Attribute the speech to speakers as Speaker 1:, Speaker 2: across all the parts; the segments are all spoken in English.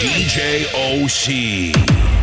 Speaker 1: DJ OC.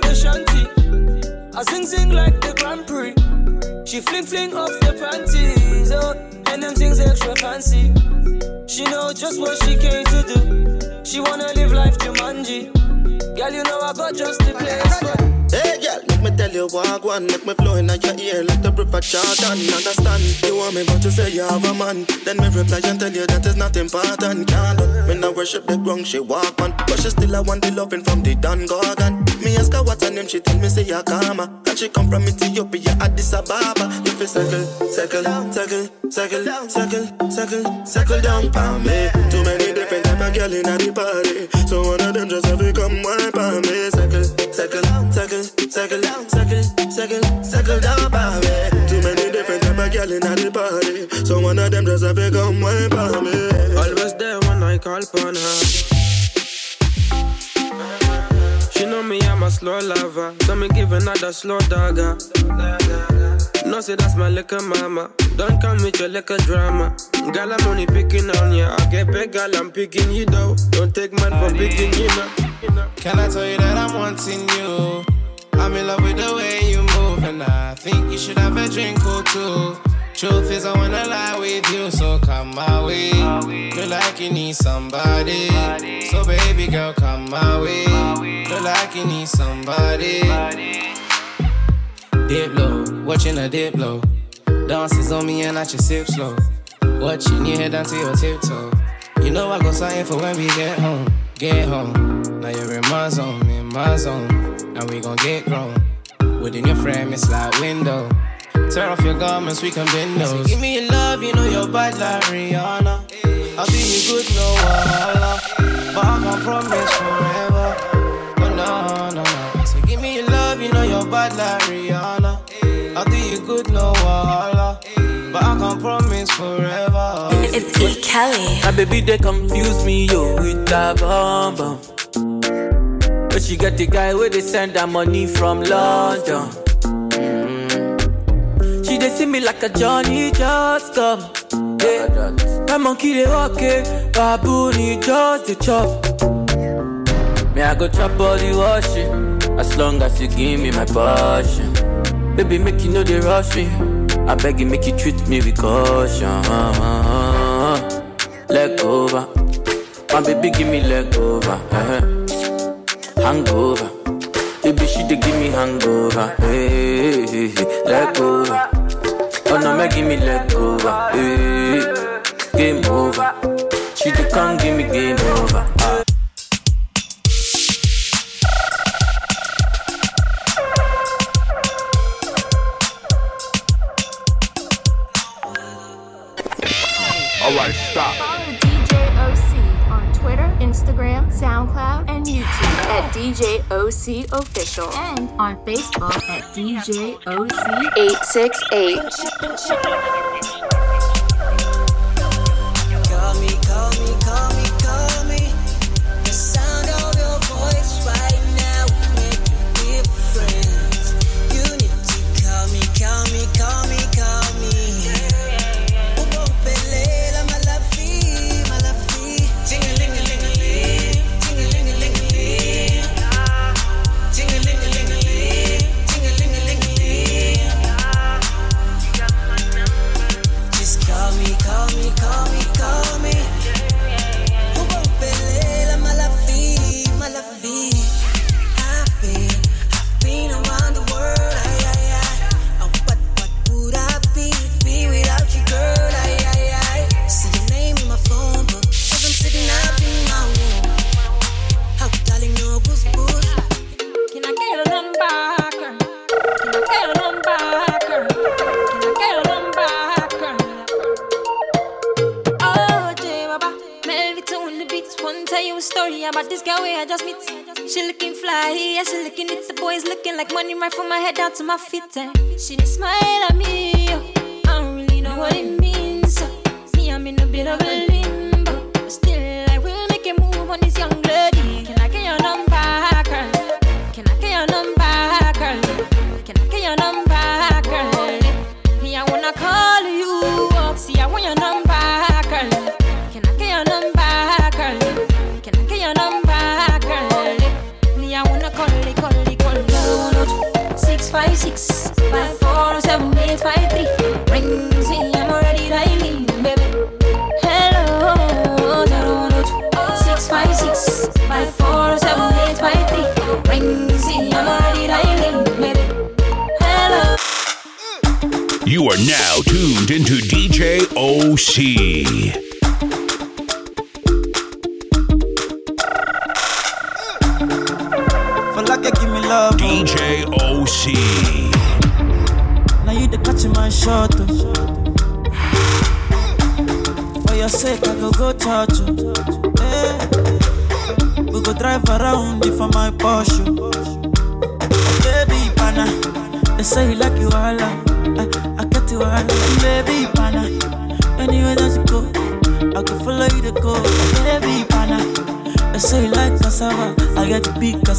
Speaker 2: 15 code shanty. I sing sing like the Grand Prix. She fling fling off the panties. Oh, and them things extra fancy. She know just what she came to do. She wanna live life Jumanji. Girl, you know I got just the place for
Speaker 3: Hey girl, let me tell you what one Make me flow in your ear like the river Jordan Understand, you want me but you say you have a man Then me reply and tell you that is not important Can't me not worship the ground she walk on But she still I want the loving from the Don Gorgon Me ask her what her name, she tell me say Yakama And she come from Ethiopia, Addis Ababa. You feel circle, circle, circle, circle, circle, circle, circle down for me. Too many different type of girl in the party. So one of them just have to come wipe on me. Circle, circle, circle circle, circle, circle, circle down, me. Too many different type of girl in the party, so one of them just have to come wine for me.
Speaker 4: Always there when I call upon her. Me, I'm a slow lover. So me give another slow dagger. No, say that's my liquor mama. Don't come with your liquor drama. Girl, I'm only picking on ya. I get big, girl, I'm picking you though. Don't take man for picking you know.
Speaker 5: Can I tell you that I'm wanting you? I'm in love with the way you move, and I think you should have a drink or two. Truth is, I wanna lie with you, so come my way. Feel like you need somebody, so baby girl, come my way. Feel like you need somebody. Dip low, watching a dip low. Dances on me and I just sip slow. Watching you head down to your tiptoe. You know I got sign for when we get home, get home. Now you're in my zone, in my zone. Now we gon' get grown. Within your frame, it's like window. Tear off your garments, we can bend those. So give me your love, you know you're bad like Rihanna. I'll be you good, no wahala. But I can't promise forever. Oh no, no, no. So give me your love, you know you're bad like Rihanna. I'll do you good, no wahala. But I can't promise forever.
Speaker 6: It's E. Kelly.
Speaker 2: My baby, they confuse me, yo, with that bomb bomb. But she got the guy where they send her money from London. They see me like a Johnny just come. Yeah. My monkey they walk it, baboon he just the chop. Me I go chop all the washing, as long as you give me my passion. Baby make you know they rush me, I beg you make you treat me with caution. Leg over, my baby give me leg over. Hangover. Baby, she dey give me hangover. Eh, eh, eh, hey, hey, hey, let go. Oh no, me give me let go. Hey, game over. She dey come give me game over. Ah.
Speaker 6: DJOC Official. And on Facebook at
Speaker 7: DJOC868. From my
Speaker 1: OC.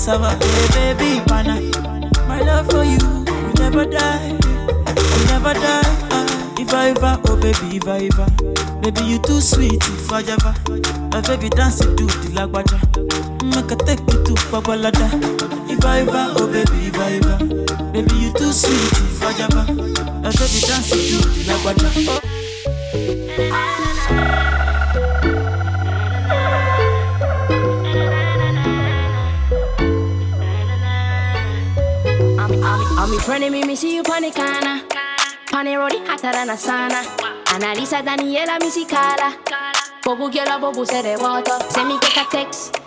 Speaker 8: Cassava. Hey, baby pana, my love for you will never die. You never die. Ah, if I ever, oh baby, if I ever. Baby, you too sweet, if I ever. My baby dance it to the lagwaja. Make I take you to Babalada. If I ever, oh baby, if I ever. Baby, you too sweet, if I ever. My baby dance it to the lagwaja.
Speaker 9: Of me, me see you on the corner. Pan the road, hotter than a sauna. Analisa Daniela, me see Carla. Bobu girl, bobu say the water. Send me get a text.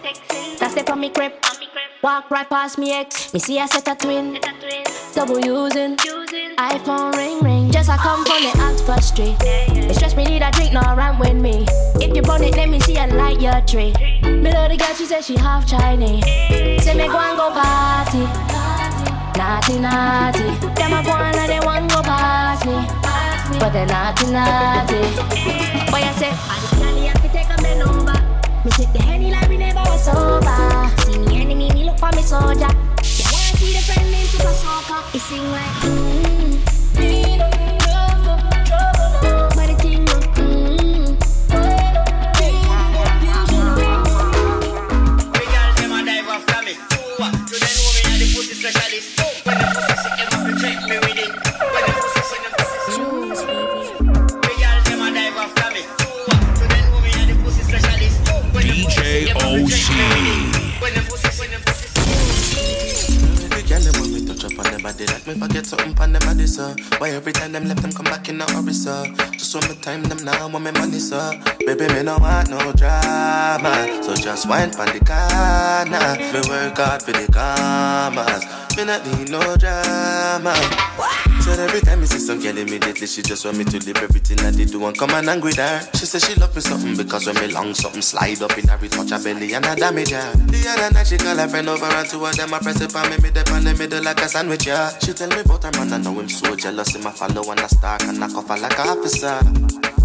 Speaker 9: That's the on me crib. Walk right past me ex. Me see a set a twin. Double using. iPhone ring ring. Just I come from the Oxford Street. It stress me need a drink, no run with me. If you burn it, let me see a light your tree. Me love the girl, she said she half Chinese. Say me go and go party. Naughty, naughty. Them a go on and they want go past me. But they naughty, naughty. Boy, I say, I the candy have to take a bend over. Me take the henny like we never was sober. See me enemy, me look for me soldier. You wanna see the friend named Super Soccer? It sing like, mmm.
Speaker 3: Why every time them left them come back in a hurry, sir? Just want me time them now, want my money, sir. Baby, me no want no drama, so just wine pon the corner. Me work hard for the commas, me not need no drama. Said every time me see some girl immediately she just want me to leave everything I did do and come and angry her. She said she love me something because when me long something slide up in her, touch her belly and I damage her. The other night she call her friend over and two of them I press it on me mid up the middle like a sandwich, yeah. She tell me about her man, I know him so jealous. Him a follow and a stalk and knock off like a officer.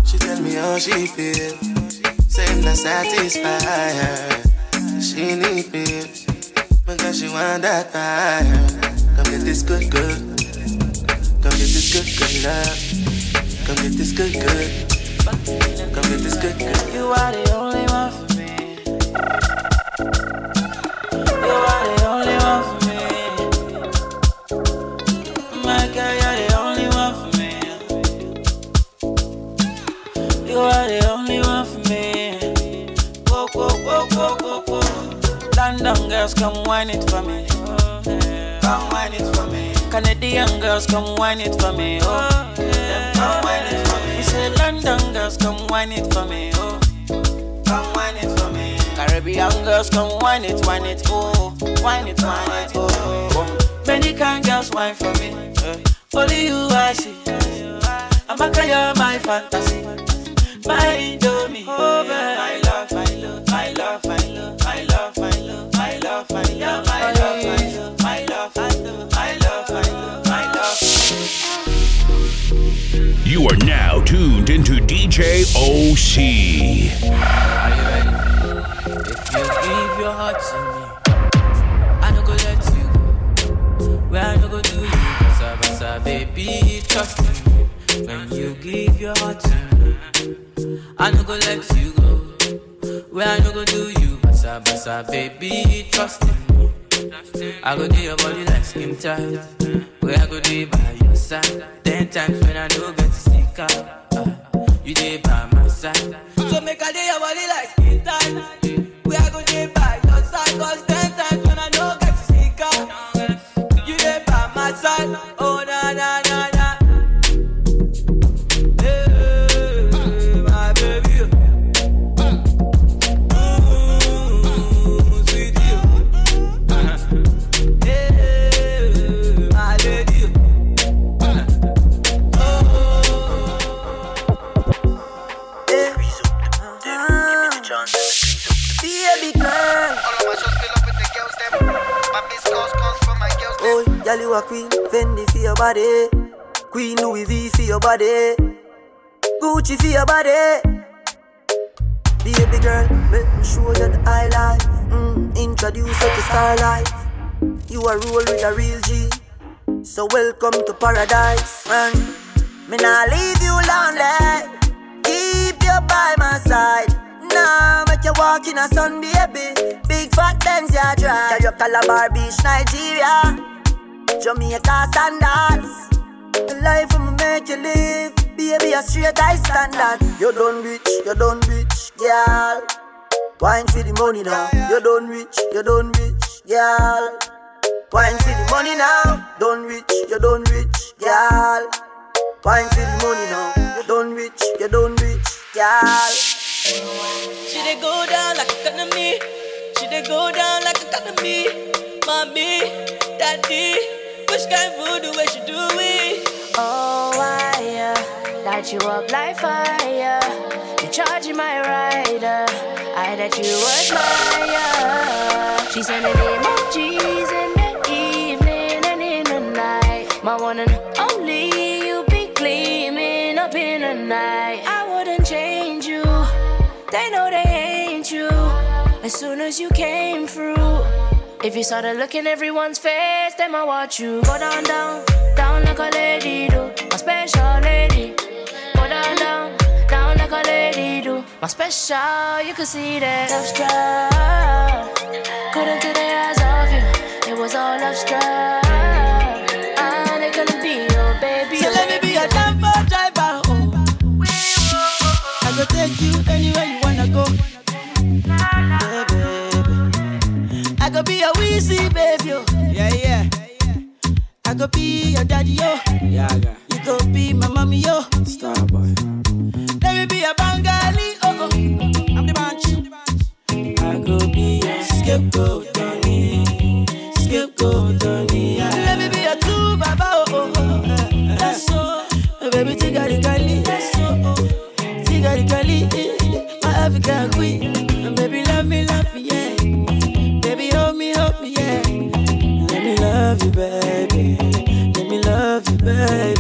Speaker 3: She tell me how she feel, him not satisfy her. She need me, because she want that fire. Come get this good, good. Come get this good, good love. Come get this good, good. Come get this good, good.
Speaker 8: You are the only one for me. You are the only one for me. My girl, you're the only one for me. You are the only one for me. Whoa, whoa, whoa, whoa, whoa, whoa. London girls, come wine it for me. Canadian girls, come wine it for me. Oh, them come wine it for me. We say London girls, come wine it for me. Oh, come wine it for me. Caribbean girls, come wine it, wine it, oh, wine it, wine it, oh. Many kind girls wine for me. eh. Only you I see. I'm you're my fantasy. My Indomie, oh, man.
Speaker 1: You are now tuned into DJ OC.
Speaker 8: If you give your heart to me, I go let you go. Where I go do you, baby, trust me. When you give your heart to me, I go let you go. Where I go do you, baby, trust me. I go do your body like skin tight. Where I go do by your side. Ten times when I no get to stick out. uh, you dey by my side.
Speaker 10: A real G. So welcome to paradise. And me nah leave you lonely. Keep you by my side. Nah, make you walk in a sun, baby. Big fat Benz, ya drive. Tell you Calabar Beach, Nigeria. Jamaica standards. The life I'ma make you live. Baby, a straight high standard. You done rich, you done rich, girl. Wine for the money now. You done rich, you done rich, girl. Wine for the money now. Done rich, you done rich, girl. Wine for the money now. You done rich, you done rich, girl.
Speaker 2: She dey go down like economy. She dey go down like economy. Mommy, daddy, which kind of voodoo where she do it?
Speaker 9: Oh, why, uh, light you up like fire. You charging my rider. I that you admire. She sending emojis in the evening My one and only, you be gleaming up in the night. I wouldn't change you. They know they ain't you. As soon as you came through. If you started looking everyone's face, then I watch you go down, down, down like a lady do. My special lady. Go down, down, down like a lady do. My special, you could see that love struck. Couldn't do the eyes of you. It was all love struck.
Speaker 8: Go take you anywhere you wanna go. Yeah, baby. I go be your Weezy, baby. Oh. Yeah, yeah. I go be your daddy, yo. Yeah, yeah. You go be my mommy, baby,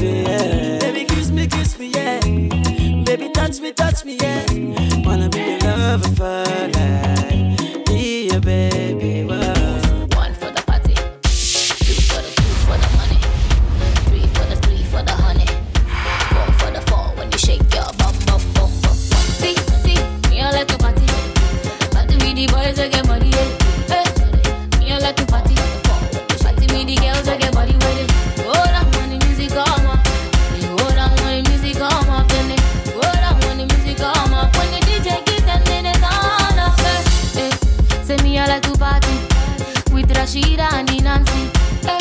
Speaker 9: Rashida and Nancy. Hey,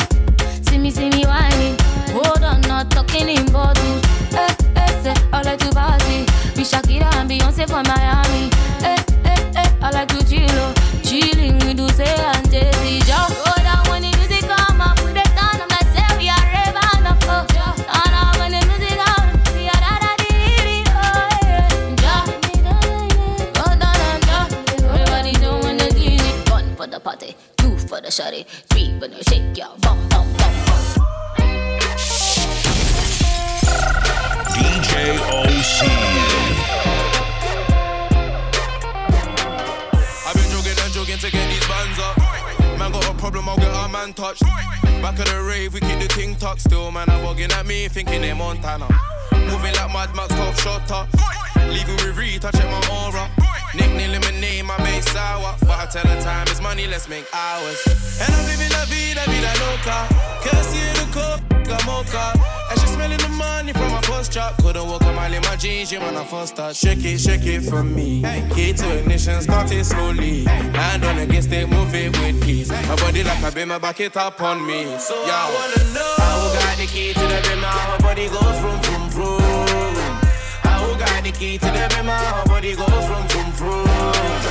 Speaker 9: see me, see me whining. Hold on, not talking in bottles. Hey, hey, say I like to party with Shakira and Beyonce from Miami.
Speaker 11: My jeans, you I first start. Shake it, shake it for me. Key to ignition, start it slowly. Hand on against it, move it with ease. My body like a beamer, back it up on me. So Yo, I wanna know how got the key to the beamer, her body goes from from from. How got the key to the beamer, her body goes from from from.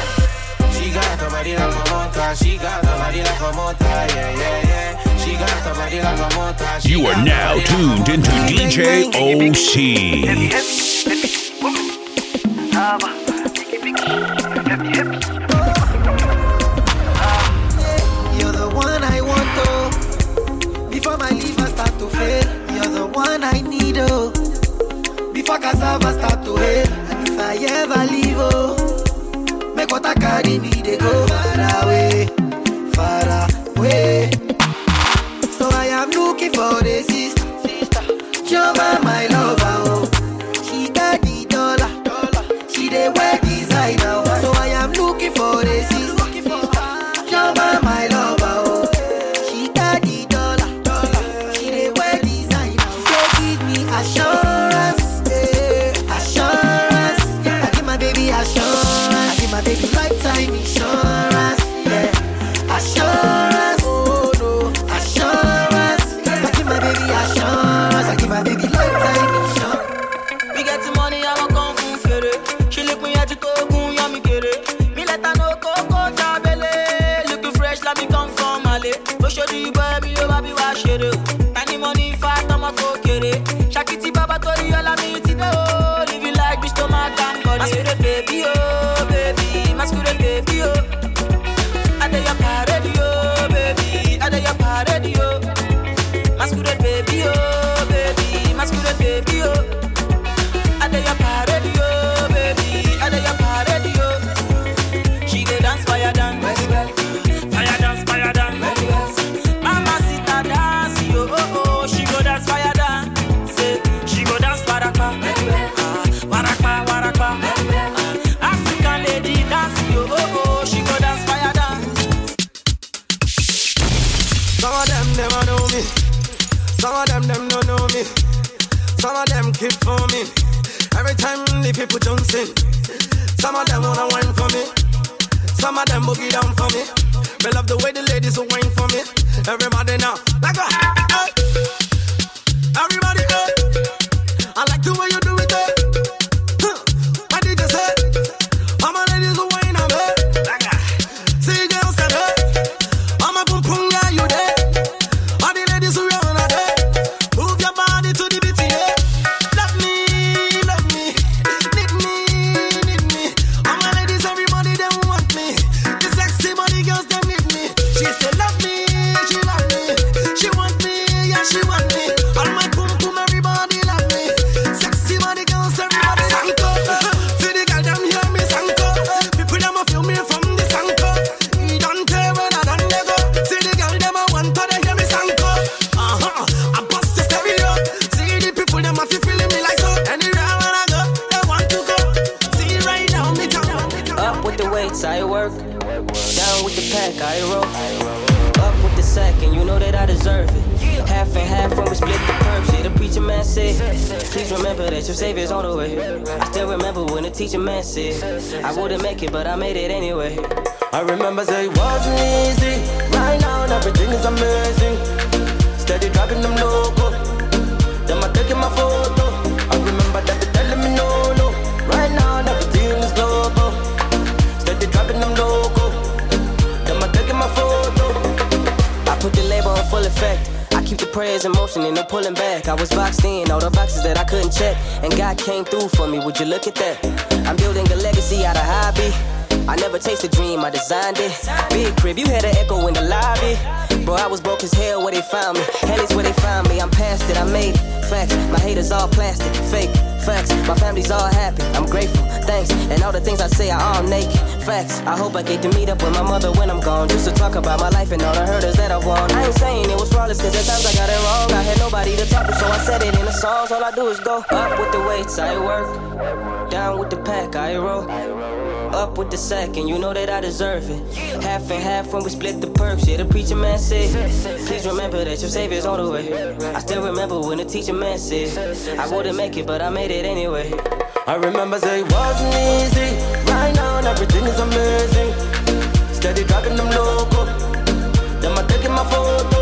Speaker 11: She got the body like a motor. She got the body like a motor. Yeah, yeah, yeah.
Speaker 12: You are now tuned into DJ OC.
Speaker 13: Oh. Cassava start to hail, and if I ever leave, oh. Make what I carry me, they go far away, far away. For the sister, Jova, my
Speaker 5: of them boogie down for me. Me love the way the ladies will wine for me. Everybody now, like a. Everybody,
Speaker 14: wouldn't make it, but I made it anyway.
Speaker 5: I remember say it wasn't easy. Right now, everything is amazing. Steady dropping them loco. Them are taking my photo. I remember that they telling me no, no. Right now, everything is global. Steady dropping them loco. Them are taking my photo.
Speaker 14: I put the label on full effect. I keep the prayers in motion and no pulling back. I was boxed in, all the boxes that I couldn't check. And God came through for me, would you look at that? I'm building a legacy out of hobby. I never chased a dream, I designed it. Big crib, you had an echo in the lobby. Bro, I was broke as hell where they found me. Hell is where they found me, I'm past it, I made it. Facts, my haters all plastic, fake. Facts, my family's all happy. I'm grateful, thanks. And all the things I say are all naked. Facts, I hope I get to meet up with my mother when I'm gone. Just to talk about my life and all the hurdles that I've won. I ain't saying it was flawless, cause at times I got it wrong. I had nobody to talk to, so I said it in the songs. All I do is go up with the weights, I work. Down with the pack, I roll up with the sack, and you know that I deserve it. Half and half when we split the perks. Yeah, the preacher man said, Please remember that your savior's on the way. I still remember when the teacher man said, I wouldn't make it, but I made it anyway.
Speaker 15: I remember say it wasn't easy. Right now, everything is amazing. Steady driving them loco. Them I taking my photo.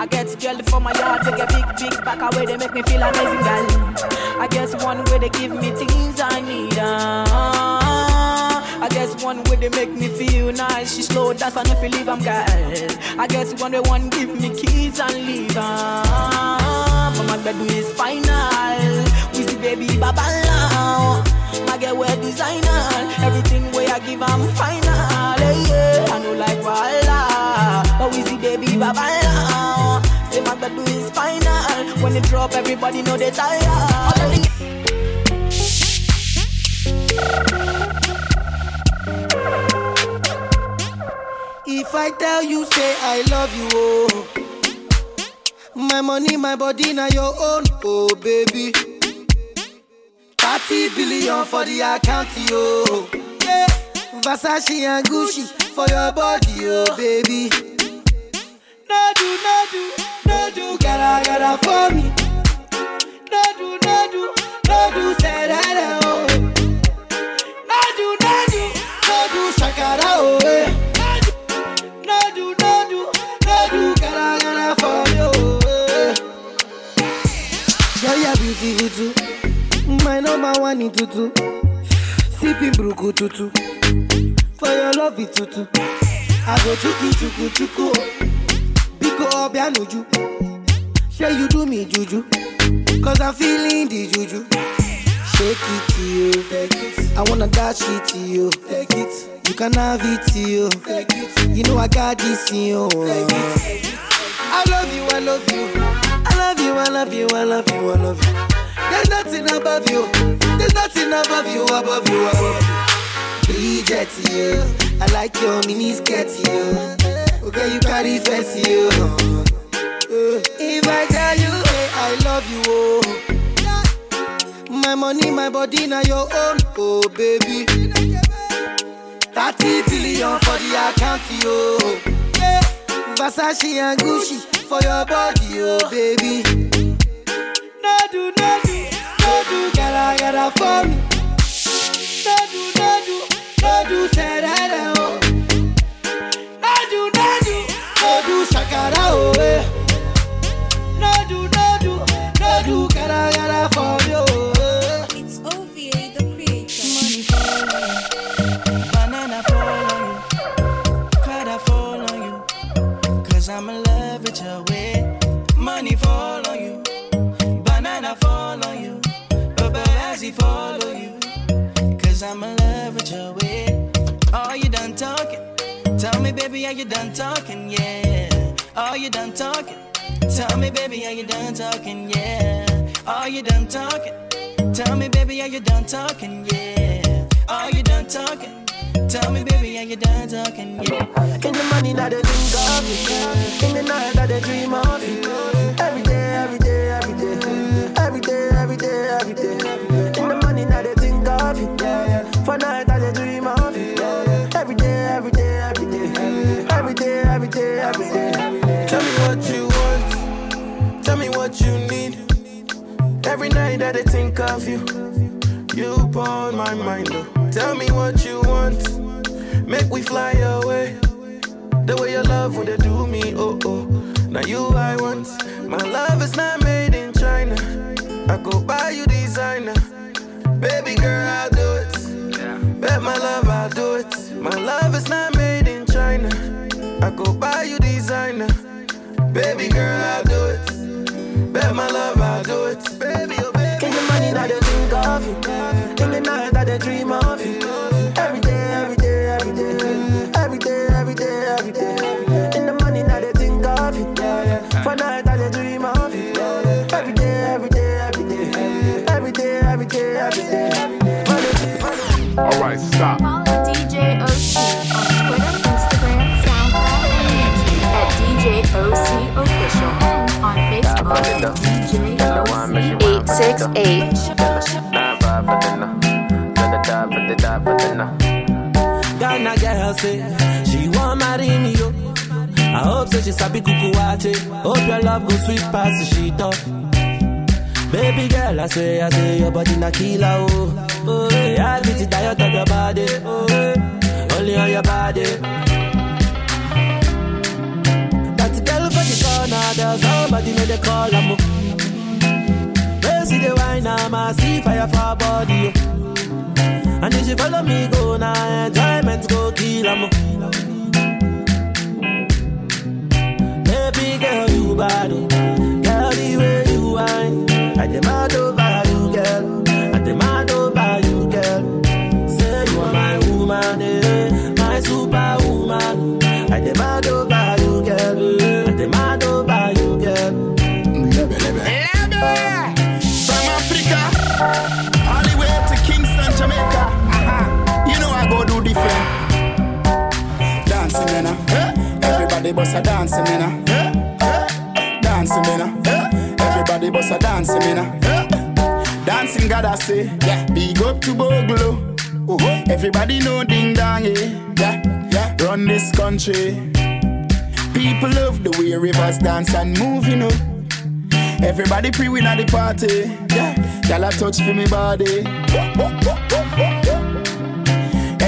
Speaker 13: I get girl for my yard, they get big, big back away, they make me feel amazing, girl. I guess one way they give me things I need. Uh, I guess one way they make me feel nice. She slow, that's I know leave, I'm girl. I guess one way one give me keys and leave. Uh, but my bedroom is final. We see baby baba now. My girl wear designer. Everything way I give, I'm final. Yeah. I know like Walla. But we see baby baba now. Say my bedroom is final. When it drop, everybody know they tired.
Speaker 16: If I tell you, say I love you, oh. My money, my body, now your own, oh baby. 30 billion for the account, yo. Yeah. Versace and Gucci for your body, oh baby. No do, no do, no do, do, say that, oh. No do, no do, no do, shakara, oh. eh. No do, no do, no do, gotta for me, oh. eh. Girl, you're. My number one in tutu. Sipping burukutu. For your love it tutu. I go chuku chuku chuku. Biko obianuju. Say you do me juju. Cause I'm feeling the juju. Shake it to you. Take it. I wanna dash it to you. Take it. You can have it to you. Take it. You know I got this in you. Take it. I love you, I love you. I love you, I love you, I love you, I love you. There's nothing above you. There's nothing above you, above you, above you. Bridget, you. I like your mini skirt, you. Oh, okay, you carry face, oh. eh, you. If I tell you, say I love you, oh. My money, my body, now your own, oh baby. 30 billion for the account, yo. Yeah. Versace and Gucci for your body, oh baby. No do, no do, no do, gotta, gotta for me. No do, no do, no do, say that, oh. No do, shakara, oh, eh. No do, no do, no do, gotta, gotta for oh, eh.
Speaker 17: It's OVA, the creator.
Speaker 8: Money fall on you, banana fall on you, Prada fall on you, cause I'm in love with your way. Money fall on you, banana fall on you, paparazzi follow you, cause I'm in love with your way. Are you done talking? Tell me, baby, are you done talking? Yeah. Are you done talking? Tell me, baby, are you done talking? Yeah. Are you done talking?
Speaker 18: Tell me, baby, are you done talking? Yeah. Are you done talking? Tell me, baby, are you done talking? Yeah.
Speaker 19: In the morning, I dey think of you. In the night, I dey dream of you. Every day, every day, every day. Every day, every day, every day. In the morning, I dey think of you. For night, I dream of you. Every day, every day, every day. Every day, every day, every day.
Speaker 5: Every night that I think of you, you on my mind. Oh. Tell me what you want. Make we fly away. The way your love would do me, oh oh. Now you I want. My love is not made
Speaker 19: dream of you. Every day, every day, every day. Every day, every day, every day. In the morning, I dey think of you. For night, I dey dream of you. Every day, every day, every day. Every day, every day, every day.
Speaker 20: All right, stop.
Speaker 15: Follow DJ OC on Twitter, Instagram, SoundCloud, and YouTube at DJ OC Official and on Facebook at DJ OC 868.
Speaker 18: Ghana girl say she want marry me yo. I hope say she sabi kuku wache. Hope your love go sweet past the sheet up. Baby girl, I say, I say your body na killer oh. Oh, yeah, I get tired of your body. Oh, only on your body. That girl for the corner, there's somebody know they call her. They see the wine, I'm a see fire for body. Oh. Oh. She follow me, go now, enjoyment eh, go kill em. Baby girl, you bad, oh.
Speaker 21: Bust a dancing, uh. Dancing, uh. Everybody bust a dancing, uh. Dancing, God, I say. Yeah. Big up to Bogle. Uh-huh. Everybody know ding dong, yeah. yeah. Yeah. Run this country. People love the way rivers dance and move, you know. Everybody pre-win at the party. Yeah, y'all a touch for me body.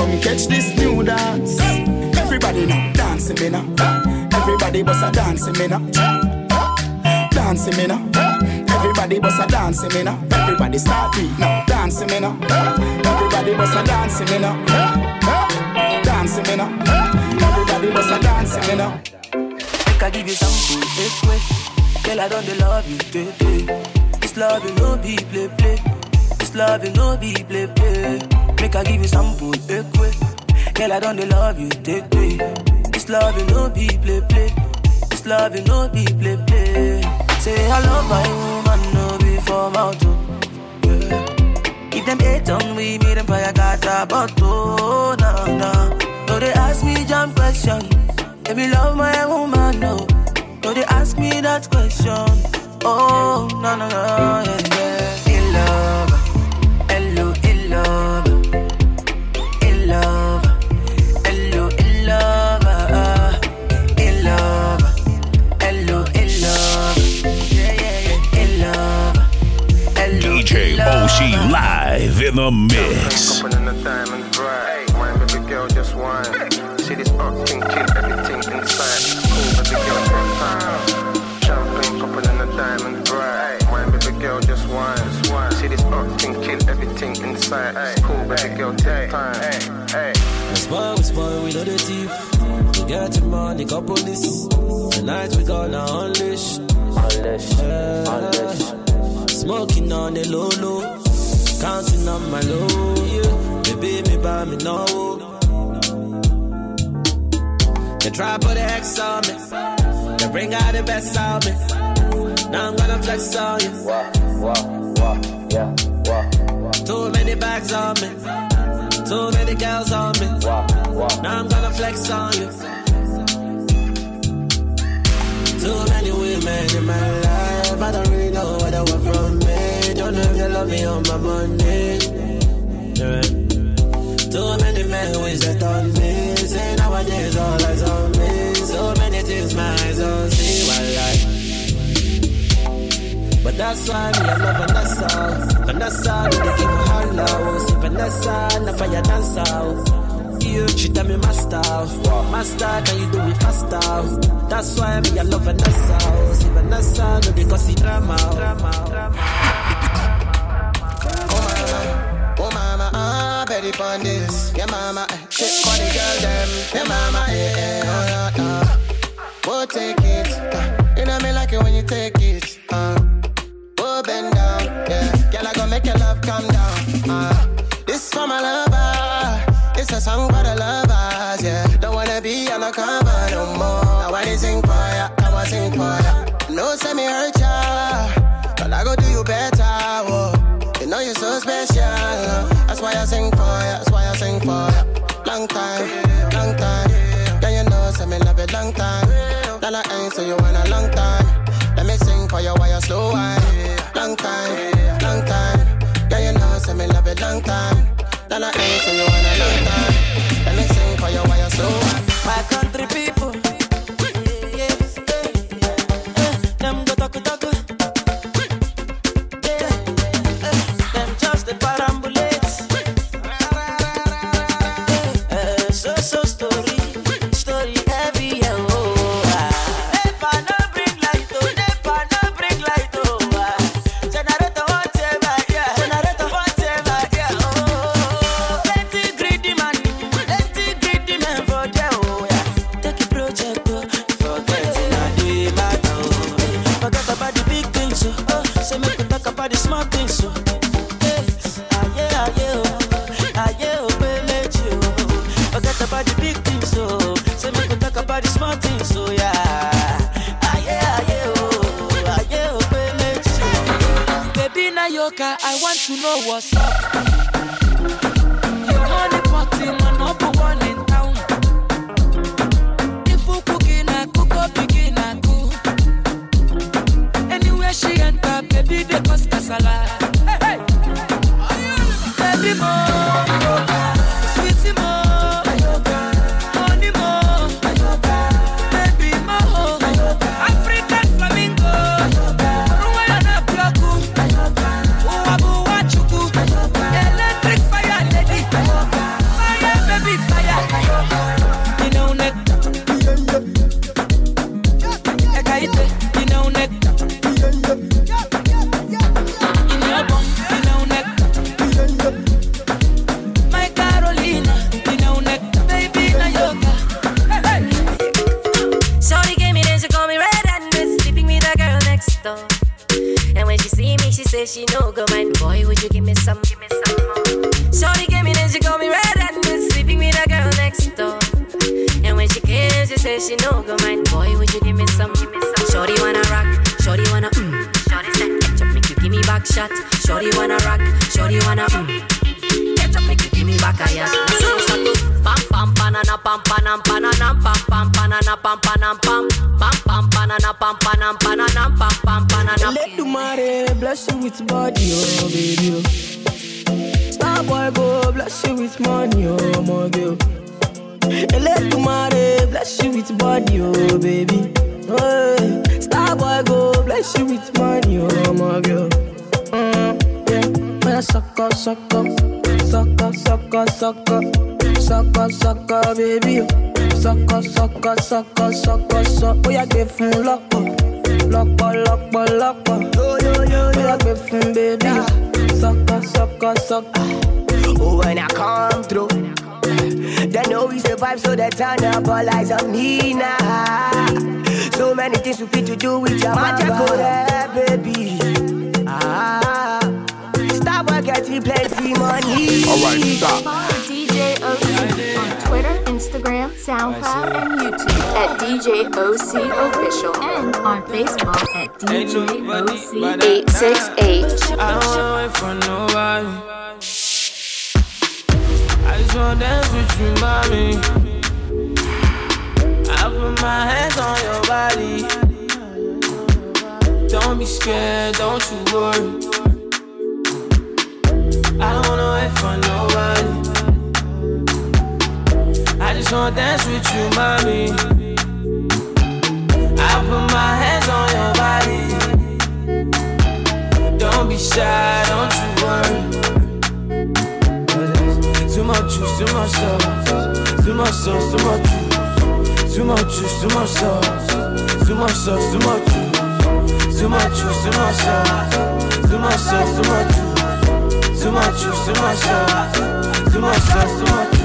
Speaker 21: Come catch this new dance. Everybody now dancing me now. Everybody bust a dancing me now. Dancing me now. Everybody bust a dancing me now. Everybody start beat now. Dancing me now. Everybody bust a dancing me now. Dancing me now. Everybody bust a dancing me now.
Speaker 8: I give you something, take way. Girl, I don't love you, baby. This love you no be play play. This love you no be play play. Make I give you something, take way. Girl, I don't love you, take way. This love you no be play play. This love you no be play play. Say I love my woman, no be for mouth. oh. Yeah. If them hate on we, me them fire got a bottle, oh, nah nah. No they ask me jump question. Let me love my woman, no. No, they ask me that question. Oh, no, no, no, yeah, yeah.
Speaker 18: Bring out the best out me. Now I'm gonna flex on you. Wah, wah, wah, yeah, wah, Too many bags on me. Too many girls on me. Now I'm gonna flex on you. Too many women in my life. I don't really know what they want from me. Don't know if they love me on my money. Too many men wish that on me. Say nowadays all eyes on me. But that's why me I love Vanessa Vanessa, they give her holla See Vanessa, na fire dancer you, she tell me master Master, can you do it faster That's why me I love Vanessa See Vanessa, no cause it drama Drama, drama
Speaker 22: Oh mama, ah, Betty this. Yeah mama, eh, shit for girl them. Yeah mama, eh, eh, oh yeah, yeah. Oh take it, uh, you know me like it when you take it. Uh, oh yeah. Girl I gonna make your love come down. Uh, this for my lover, it's a song for the lovers, yeah. Don't wanna be on the cover no more. I wanna sing for ya, I wanna sing for ya. No send me hurt ya, but I go do you better. Whoa. You know you're so special. That's why I sing for ya. That's why I sing for ya. Long time, long time. Yeah, you know, say me love it long time. Then I ain't so you want a long time. Long time. Then I ain't so you want a long time. Let me sing for you while you slow wine.
Speaker 8: My country people. Baby
Speaker 13: bless you with money, oh my girl. Let the mare bless you with body, oh baby. Oh, star boy go bless you with money, oh my girl. Mm, yeah, when I suck up, suck up, suck up, suck up, suck up, suck up, suck up, baby. Suck up, suck up, suck up, suck up, suck up. Oh yeah, gbé fún bébí. Sọ́kọ̀ sọ́kọ̀ sọ́kọ̀.
Speaker 10: Oh, when I come through, they know we survive, so they turn up all eyes on me now. So many things we fit to do with your magic, baby. Ah, stop working, plenty money.
Speaker 15: All right, stop. Follow DJ OC on Twitter, Instagram, SoundCloud, and YouTube at DJ OC Official and on Facebook at DJ OC868.
Speaker 5: I don't wanna wait for nobody. I just wanna dance with you, mommy. I put my hands on your body. Don't be scared, don't you worry. I don't wanna wait for nobody. I just wanna dance with you, mommy. I put my hands on your body. Don't be shy, don't you worry. Much juice, too much sauce, too much sauce, too much. Juice, too much juice, too much sauce, too much sauce, too much. Juice, too much juice, too much sauce, too much sauce, too much. Juice, too much juice, too much sauce, too much sauce, too much. juice.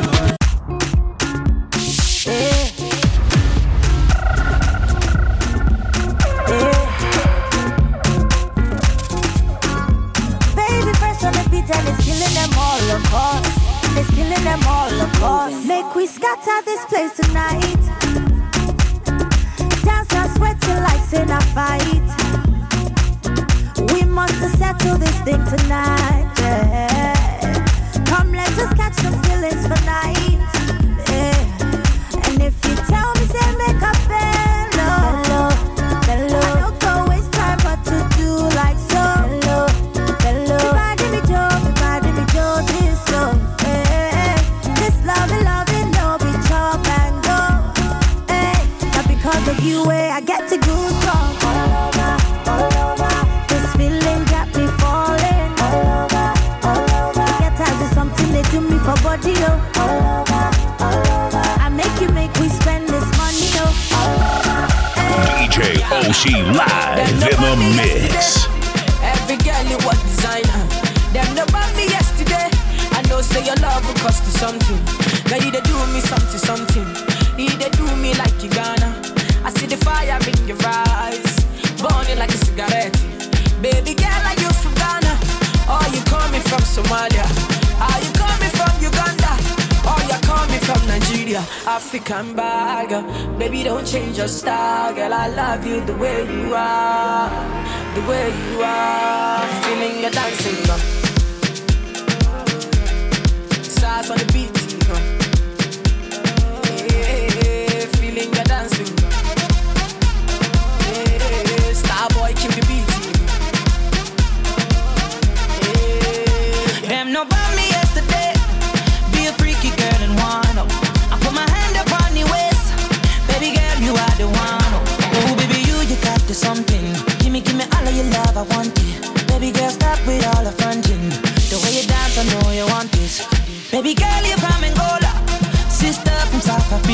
Speaker 23: We scatter this place tonight. Dance and sweat till like in a fight. We must settle this thing tonight.
Speaker 12: OC live in the mix.
Speaker 13: Every girl you was designer. Them no bought me yesterday. I know say your love will cost you something. Girl, you they do me something, something. You they do me like you gonna. I see the fire in your eyes, burning like a cigarette. Baby girl, are you from Ghana? Or you coming from Somalia? Nigeria? African bagger. Baby, don't change your style, girl. I love you the way you are, the way you are. Feeling your dancing, girl. Stars on the beat, you. Yeah, feeling your dancing. Yeah, star boy, kill the beat. Them no me yesterday. Be a freaky girl and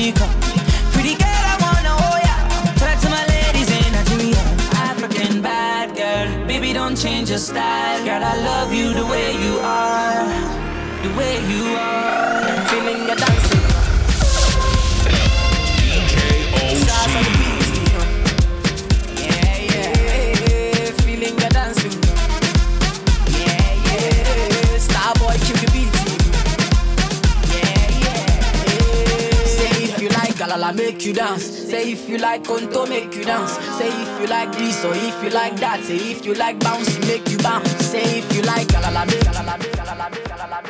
Speaker 13: Pretty girl, I wanna. Oh Tell that to my ladies in Nigeria. African bad girl. Baby, don't change your style. Girl, I love you the way you are. The way you are. Feeling your dancing. make you dance. Say if you like conto, make you dance. Say if you like this or if you like that. Say if you like bouncy, make you bounce. Say if you like galalabe, galalabe, galalabe, galalabe.